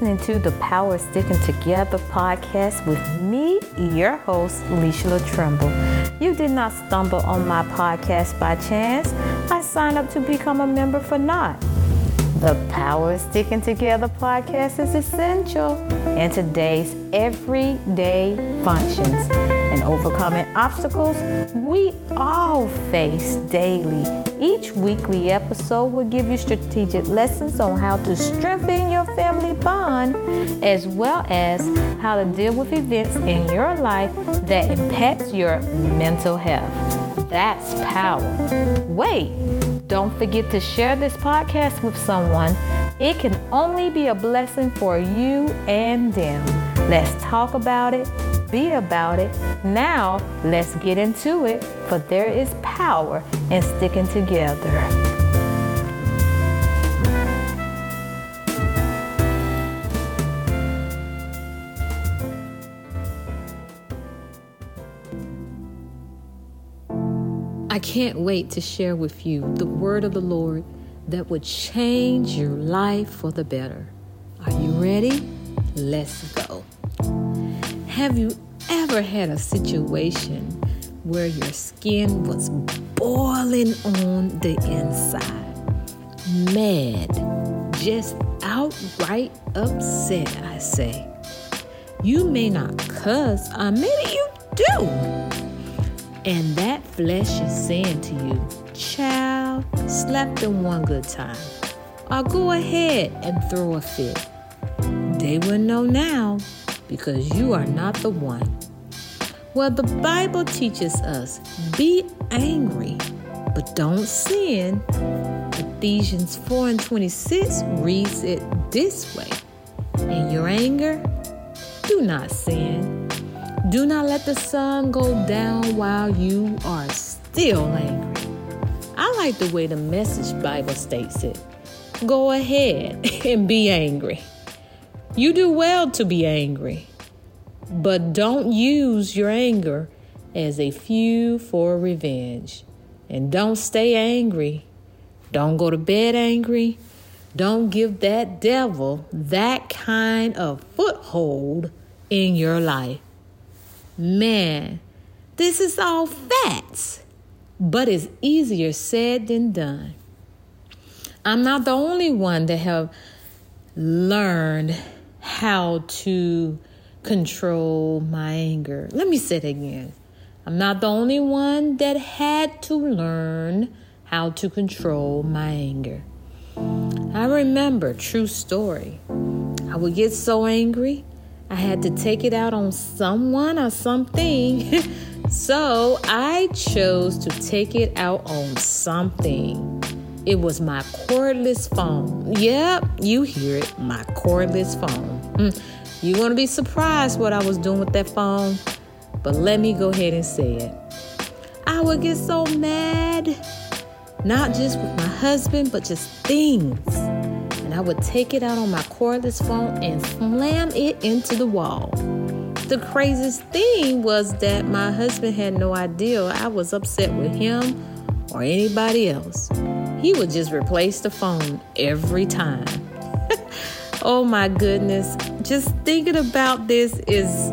listening to the Power Sticking Together podcast with me, your host, Leisha Trimble. You did not stumble on my podcast by chance. I signed up to become a member for not. The Power Sticking Together podcast is essential in today's everyday functions and overcoming obstacles we all face daily. Each weekly episode will give you strategic lessons on how to strengthen your family bond as well as how to deal with events in your life that impacts your mental health. That's power. Wait, don't forget to share this podcast with someone. It can only be a blessing for you and them. Let's talk about it, be about it. Now, let's get into it, for there is power in sticking together. I can't wait to share with you the word of the Lord that would change your life for the better. Are you ready? Let's go. Have you ever had a situation where your skin was boiling on the inside? Mad, just outright upset, I say. You may not cuss, or maybe you do. And that flesh is saying to you, child, slap them one good time. Or go ahead and throw a fit. They will know now because you are not the one. Well, the Bible teaches us be angry, but don't sin. Ephesians 4 and 26 reads it this way In your anger, do not sin. Do not let the sun go down while you are still angry. I like the way the Message Bible states it. Go ahead and be angry. You do well to be angry, but don't use your anger as a fuel for revenge. And don't stay angry. Don't go to bed angry. Don't give that devil that kind of foothold in your life. Man, this is all facts, but it's easier said than done. I'm not the only one that have learned how to control my anger. Let me say it again. I'm not the only one that had to learn how to control my anger. I remember, true story. I would get so angry I had to take it out on someone or something. so I chose to take it out on something. It was my cordless phone. Yep, you hear it, my cordless phone. Mm. You're to be surprised what I was doing with that phone, but let me go ahead and say it. I would get so mad, not just with my husband, but just things I would take it out on my cordless phone and slam it into the wall. The craziest thing was that my husband had no idea I was upset with him or anybody else. He would just replace the phone every time. oh my goodness, just thinking about this is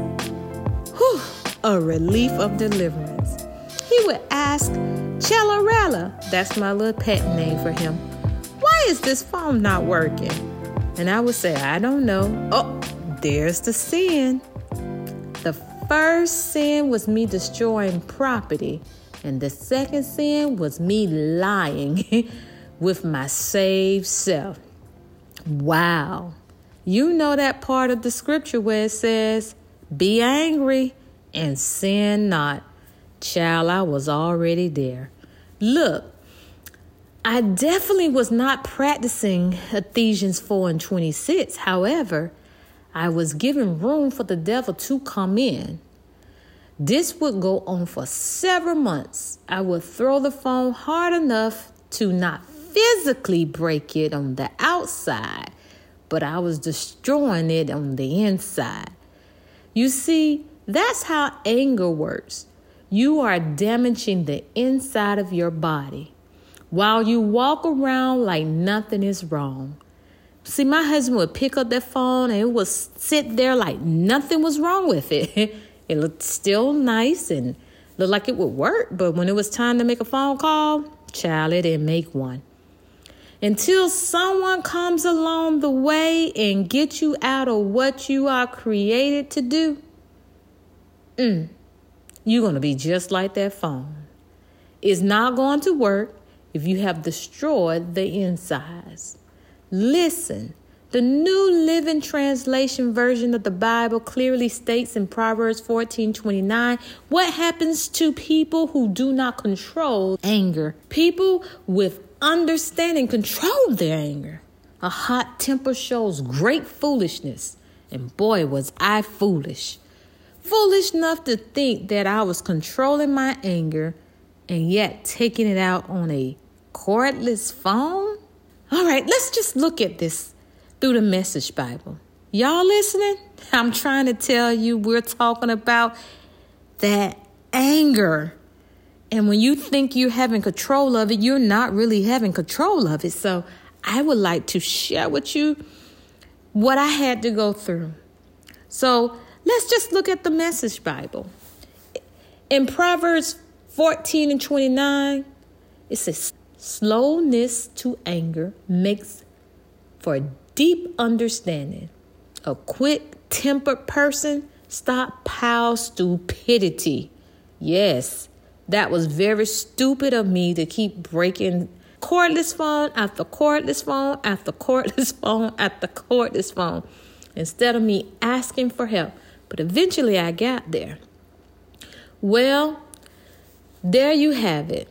whew, a relief of deliverance. He would ask, Chellarella, that's my little pet name for him is this phone not working? And I would say, I don't know. Oh, there's the sin. The first sin was me destroying property, and the second sin was me lying with my saved self. Wow. You know that part of the scripture where it says, Be angry and sin not. Child, I was already there. Look, I definitely was not practicing Ephesians 4 and 26. However, I was giving room for the devil to come in. This would go on for several months. I would throw the phone hard enough to not physically break it on the outside, but I was destroying it on the inside. You see, that's how anger works. You are damaging the inside of your body while you walk around like nothing is wrong. See, my husband would pick up that phone and it would sit there like nothing was wrong with it. it looked still nice and looked like it would work, but when it was time to make a phone call, child, it didn't make one. Until someone comes along the way and gets you out of what you are created to do, mm, you're going to be just like that phone. It's not going to work if you have destroyed the insides. Listen, the New Living Translation version of the Bible clearly states in Proverbs 14 29 what happens to people who do not control anger. People with understanding control their anger. A hot temper shows great foolishness, and boy, was I foolish. Foolish enough to think that I was controlling my anger and yet taking it out on a cordless phone? All right, let's just look at this through the Message Bible. Y'all listening? I'm trying to tell you, we're talking about that anger. And when you think you're having control of it, you're not really having control of it. So I would like to share with you what I had to go through. So let's just look at the Message Bible. In Proverbs 14 and 29, it says, Slowness to anger makes for deep understanding. A quick tempered person stockpiles stupidity. Yes, that was very stupid of me to keep breaking cordless phone after cordless phone after cordless phone after cordless phone instead of me asking for help. But eventually I got there. Well, there you have it.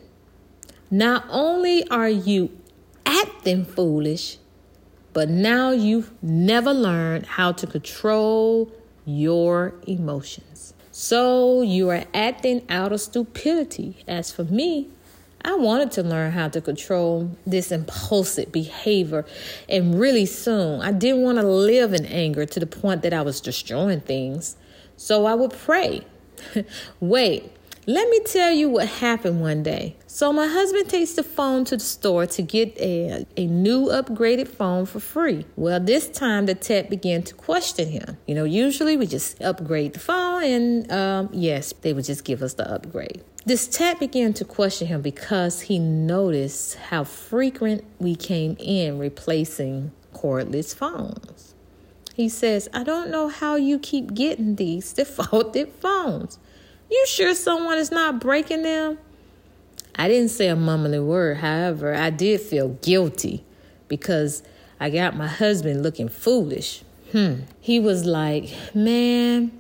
Not only are you acting foolish, but now you've never learned how to control your emotions. So you are acting out of stupidity. As for me, I wanted to learn how to control this impulsive behavior. And really soon, I didn't want to live in anger to the point that I was destroying things. So I would pray. Wait, let me tell you what happened one day. So, my husband takes the phone to the store to get a, a new upgraded phone for free. Well, this time the tech began to question him. You know, usually we just upgrade the phone, and um, yes, they would just give us the upgrade. This tech began to question him because he noticed how frequent we came in replacing cordless phones. He says, I don't know how you keep getting these defaulted phones. You sure someone is not breaking them? I didn't say a mumbling word. However, I did feel guilty because I got my husband looking foolish. Hmm. He was like, Man,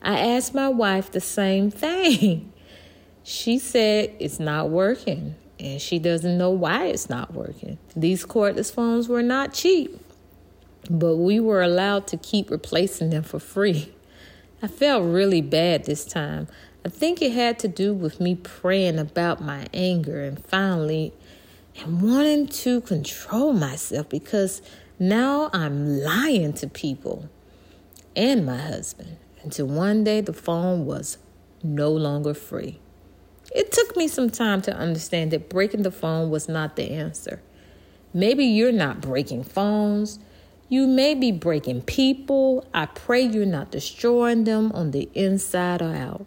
I asked my wife the same thing. She said it's not working and she doesn't know why it's not working. These cordless phones were not cheap, but we were allowed to keep replacing them for free. I felt really bad this time. I think it had to do with me praying about my anger and finally and wanting to control myself because now I'm lying to people and my husband until one day the phone was no longer free. It took me some time to understand that breaking the phone was not the answer. Maybe you're not breaking phones. You may be breaking people. I pray you're not destroying them on the inside or out.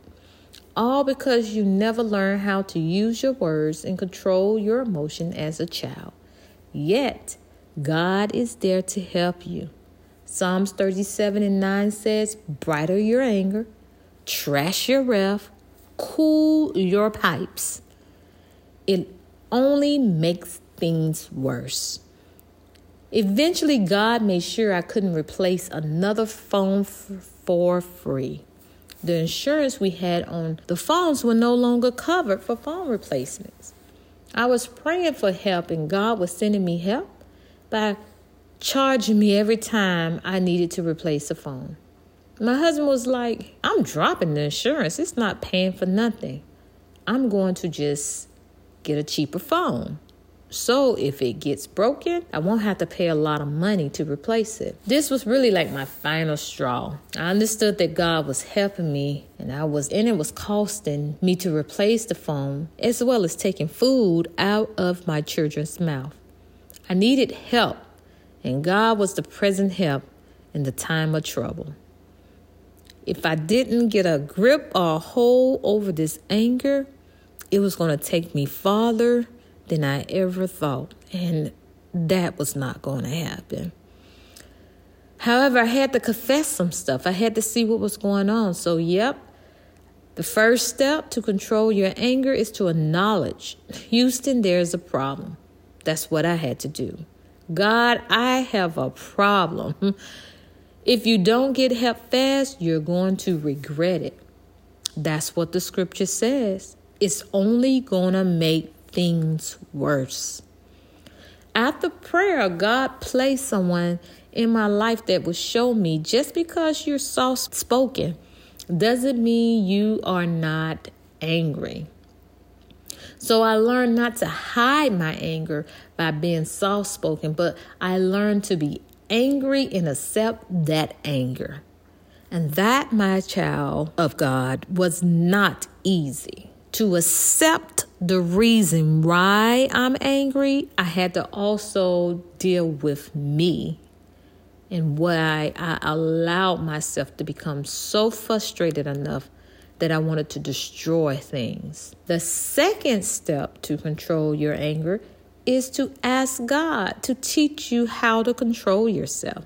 All because you never learned how to use your words and control your emotion as a child. Yet, God is there to help you. Psalms 37 and 9 says, Bridle your anger, trash your wrath, cool your pipes. It only makes things worse. Eventually, God made sure I couldn't replace another phone f- for free. The insurance we had on the phones were no longer covered for phone replacements. I was praying for help, and God was sending me help by charging me every time I needed to replace a phone. My husband was like, I'm dropping the insurance. It's not paying for nothing. I'm going to just get a cheaper phone. So if it gets broken, I won't have to pay a lot of money to replace it. This was really like my final straw. I understood that God was helping me and I was and it was costing me to replace the phone as well as taking food out of my children's mouth. I needed help and God was the present help in the time of trouble. If I didn't get a grip or a hold over this anger, it was going to take me farther than I ever thought. And that was not going to happen. However, I had to confess some stuff. I had to see what was going on. So, yep, the first step to control your anger is to acknowledge Houston, there's a problem. That's what I had to do. God, I have a problem. If you don't get help fast, you're going to regret it. That's what the scripture says. It's only going to make things worse. After prayer, God placed someone in my life that will show me just because you're soft spoken doesn't mean you are not angry. So I learned not to hide my anger by being soft spoken, but I learned to be angry and accept that anger. And that, my child of God, was not easy. To accept the reason why I'm angry, I had to also deal with me and why I allowed myself to become so frustrated enough that I wanted to destroy things. The second step to control your anger is to ask God to teach you how to control yourself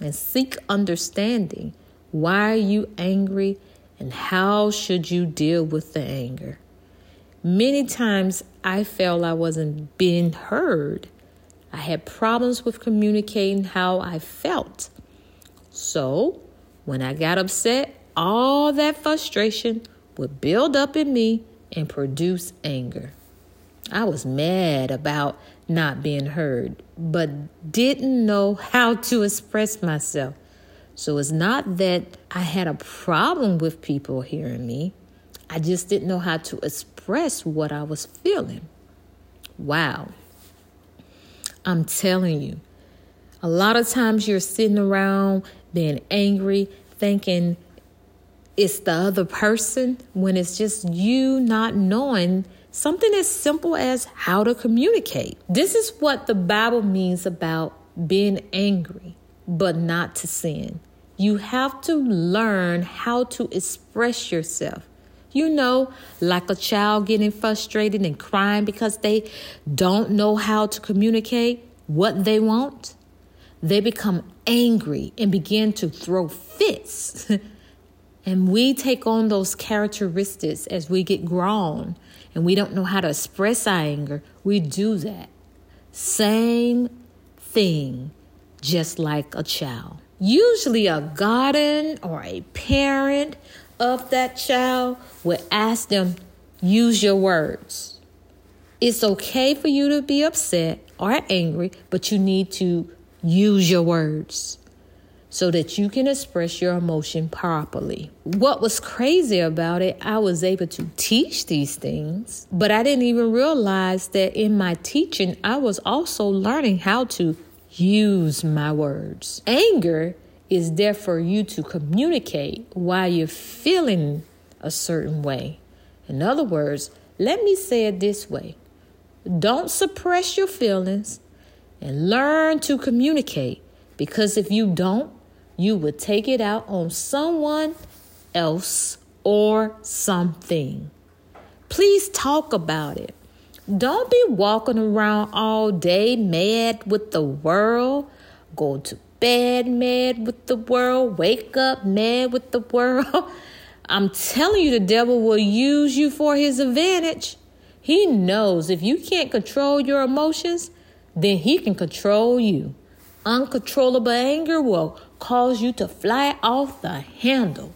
and seek understanding. Why are you angry and how should you deal with the anger? Many times I felt I wasn't being heard. I had problems with communicating how I felt. So, when I got upset, all that frustration would build up in me and produce anger. I was mad about not being heard, but didn't know how to express myself. So it's not that I had a problem with people hearing me, I just didn't know how to express what I was feeling. Wow. I'm telling you, a lot of times you're sitting around being angry, thinking it's the other person when it's just you not knowing Something as simple as how to communicate. This is what the Bible means about being angry, but not to sin. You have to learn how to express yourself. You know, like a child getting frustrated and crying because they don't know how to communicate what they want. They become angry and begin to throw fits. and we take on those characteristics as we get grown and we don't know how to express our anger, we do that. Same thing, just like a child. Usually, a guardian or a parent of that child would ask them, use your words. It's okay for you to be upset or angry, but you need to use your words so that you can express your emotion properly. What was crazy about it, I was able to teach these things, but I didn't even realize that in my teaching, I was also learning how to use my words. Anger is there for you to communicate why you're feeling a certain way. In other words, let me say it this way don't suppress your feelings and learn to communicate because if you don't, you will take it out on someone else or something. Please talk about it. Don't be walking around all day mad with the world. Go to bed mad with the world. Wake up mad with the world. I'm telling you, the devil will use you for his advantage. He knows if you can't control your emotions, then he can control you. Uncontrollable anger will cause you to fly off the handle.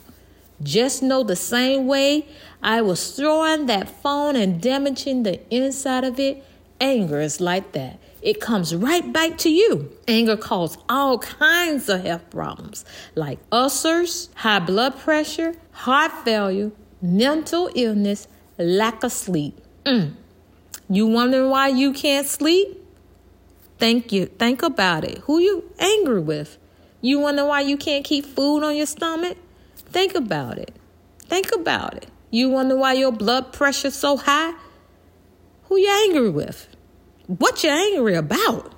Just know the same way I was throwing that phone and damaging the inside of it, anger is like that. It comes right back to you. Anger causes all kinds of health problems like ulcers, high blood pressure, heart failure, mental illness, lack of sleep. Mm. You wondering why you can't sleep? Think you think about it. Who you angry with? You wonder why you can't keep food on your stomach? Think about it. Think about it. You wonder why your blood pressure's so high? Who you angry with? What you angry about?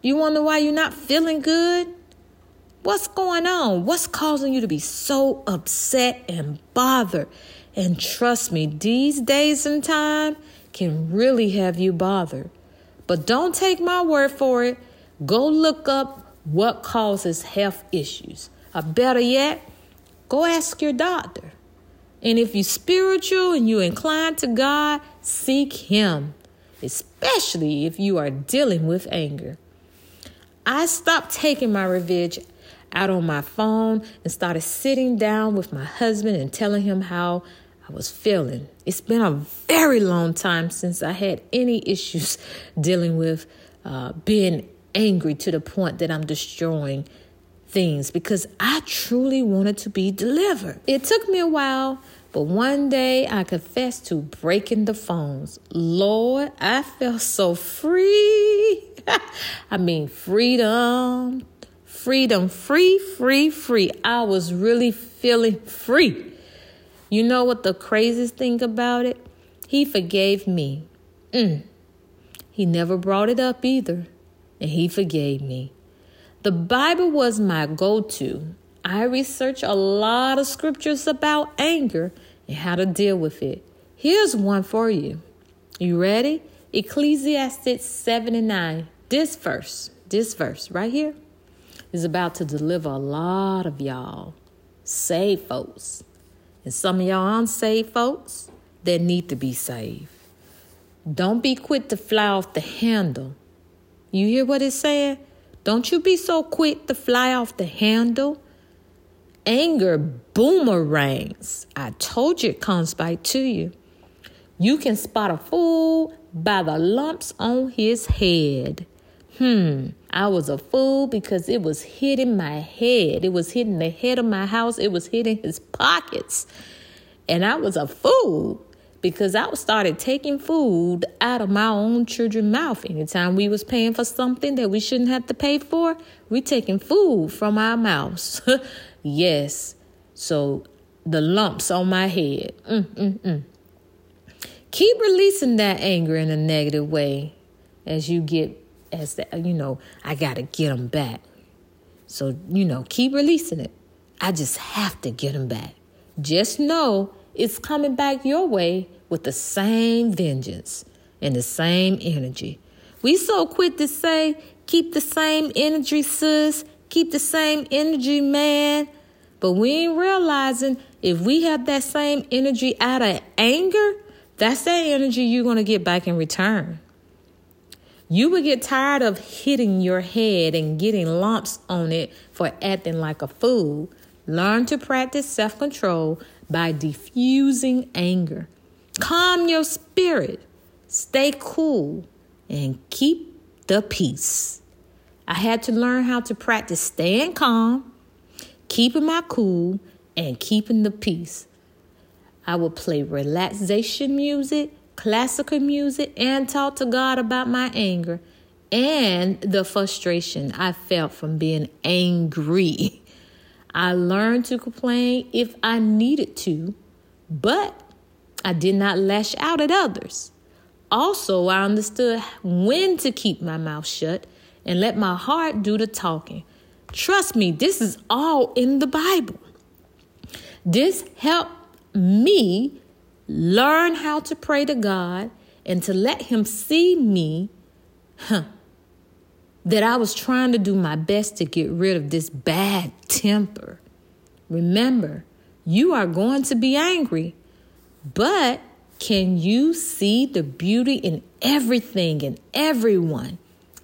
You wonder why you're not feeling good? What's going on? What's causing you to be so upset and bothered? And trust me, these days and time can really have you bothered. But don't take my word for it. Go look up what causes health issues. Or better yet, go ask your doctor. And if you're spiritual and you're inclined to God, seek Him, especially if you are dealing with anger. I stopped taking my revenge out on my phone and started sitting down with my husband and telling him how I was feeling. It's been a very long time since I had any issues dealing with uh, being angry to the point that I'm destroying things because I truly wanted to be delivered. It took me a while, but one day I confessed to breaking the phones. Lord, I felt so free. I mean, freedom, freedom, free, free, free. I was really feeling free. You know what the craziest thing about it? He forgave me. Mm. He never brought it up either, and he forgave me. The Bible was my go to. I research a lot of scriptures about anger and how to deal with it. Here's one for you. You ready? Ecclesiastes 7 and 9. This verse, this verse right here, is about to deliver a lot of y'all saved folks. And some of y'all unsaved folks that need to be saved. Don't be quick to fly off the handle. You hear what it's saying? Don't you be so quick to fly off the handle. Anger boomerangs. I told you it comes back to you. You can spot a fool by the lumps on his head. Hmm, I was a fool because it was hitting my head. It was hitting the head of my house. It was hitting his pockets. And I was a fool because I started taking food out of my own children's mouth. Anytime we was paying for something that we shouldn't have to pay for, we taking food from our mouths. yes. So the lumps on my head. Mm, mm, mm. Keep releasing that anger in a negative way as you get as the, you know, I got to get them back. So, you know, keep releasing it. I just have to get them back. Just know it's coming back your way with the same vengeance and the same energy. We so quick to say, keep the same energy, sis. Keep the same energy, man. But we ain't realizing if we have that same energy out of anger, that's that energy you're going to get back in return. You would get tired of hitting your head and getting lumps on it for acting like a fool. Learn to practice self control by diffusing anger. Calm your spirit, stay cool, and keep the peace. I had to learn how to practice staying calm, keeping my cool, and keeping the peace. I would play relaxation music classical music and talk to God about my anger and the frustration I felt from being angry. I learned to complain if I needed to, but I did not lash out at others. Also, I understood when to keep my mouth shut and let my heart do the talking. Trust me, this is all in the Bible. This helped me learn how to pray to God and to let Him see me, huh, that I was trying to do my best to get rid of this bad temper. Remember, you are going to be angry, but can you see the beauty in everything and everyone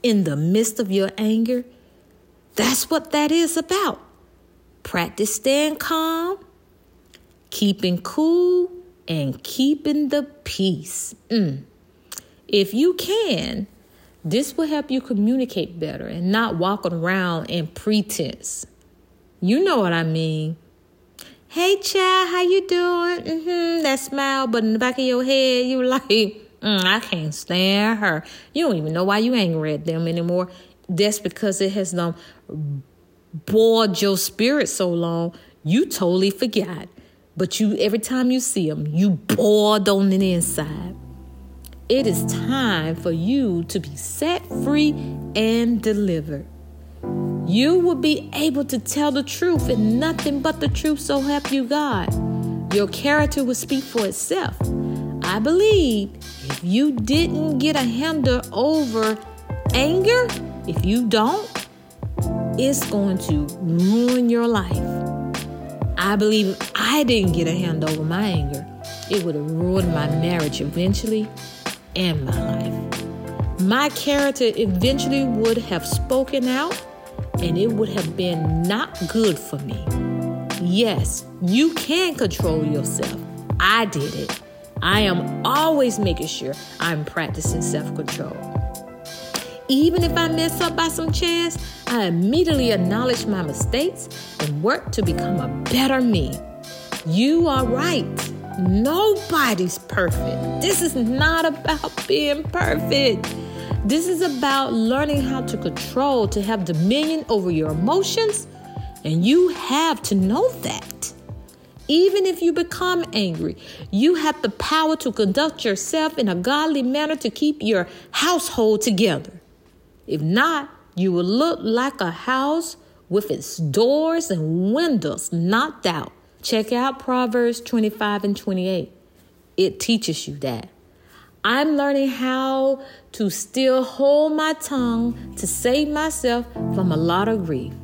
in the midst of your anger? That's what that is about. Practice staying calm, keeping cool, and keeping the peace. Mm. If you can, this will help you communicate better and not walk around in pretense. You know what I mean. Hey, child, how you doing? Mm-hmm, that smile, but in the back of your head, you like, mm, I can't stand her. You don't even know why you angry at them anymore. That's because it has done bored your spirit so long, you totally forgot but you every time you see them, you bored on the inside. It is time for you to be set free and delivered. You will be able to tell the truth and nothing but the truth, so help you God. Your character will speak for itself. I believe you didn't get a handle over anger, if you don't, it's going to ruin your life. I believe if I didn't get a handle over my anger, it would have ruined my marriage eventually and my life. My character eventually would have spoken out and it would have been not good for me. Yes, you can control yourself. I did it. I am always making sure I'm practicing self control. Even if I mess up by some chance, I immediately acknowledge my mistakes and work to become a better me. You are right. Nobody's perfect. This is not about being perfect. This is about learning how to control, to have dominion over your emotions, and you have to know that. Even if you become angry, you have the power to conduct yourself in a godly manner to keep your household together. If not, you will look like a house with its doors and windows knocked out. Check out Proverbs 25 and 28. It teaches you that. I'm learning how to still hold my tongue to save myself from a lot of grief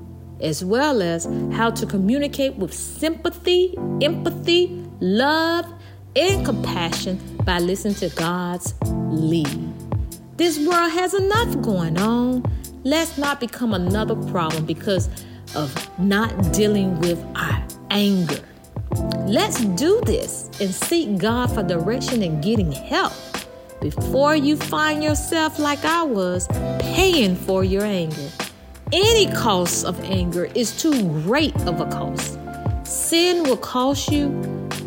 as well as how to communicate with sympathy, empathy, love, and compassion by listening to God's lead. This world has enough going on. Let's not become another problem because of not dealing with our anger. Let's do this and seek God for direction and getting help before you find yourself like I was, paying for your anger. Any cost of anger is too great of a cost. Sin will cost you,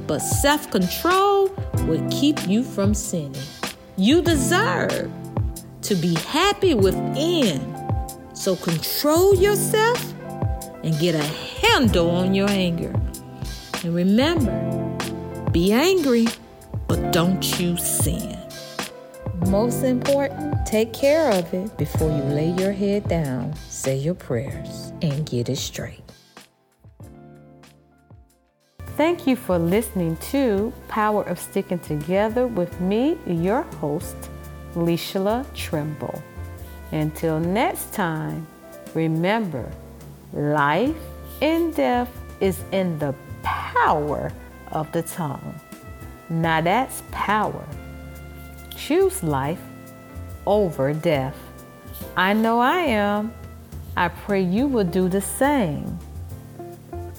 but self control will keep you from sinning. You deserve to be happy within. So control yourself and get a handle on your anger. And remember, be angry, but don't you sin. Most important, take care of it before you lay your head down, say your prayers, and get it straight. Thank you for listening to Power of Sticking Together with me, your host, Leisha Trimble. Until next time, remember life and death is in the power of the tongue. Now that's power choose life over death. I know I am. I pray you will do the same.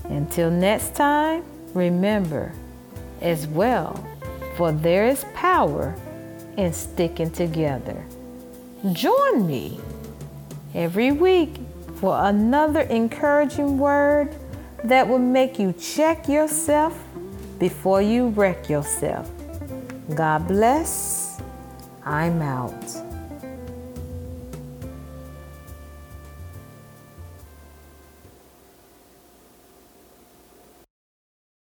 Until next time, remember as well, for there is power in sticking together. Join me every week for another encouraging word that will make you check yourself before you wreck yourself. God bless. I'm out.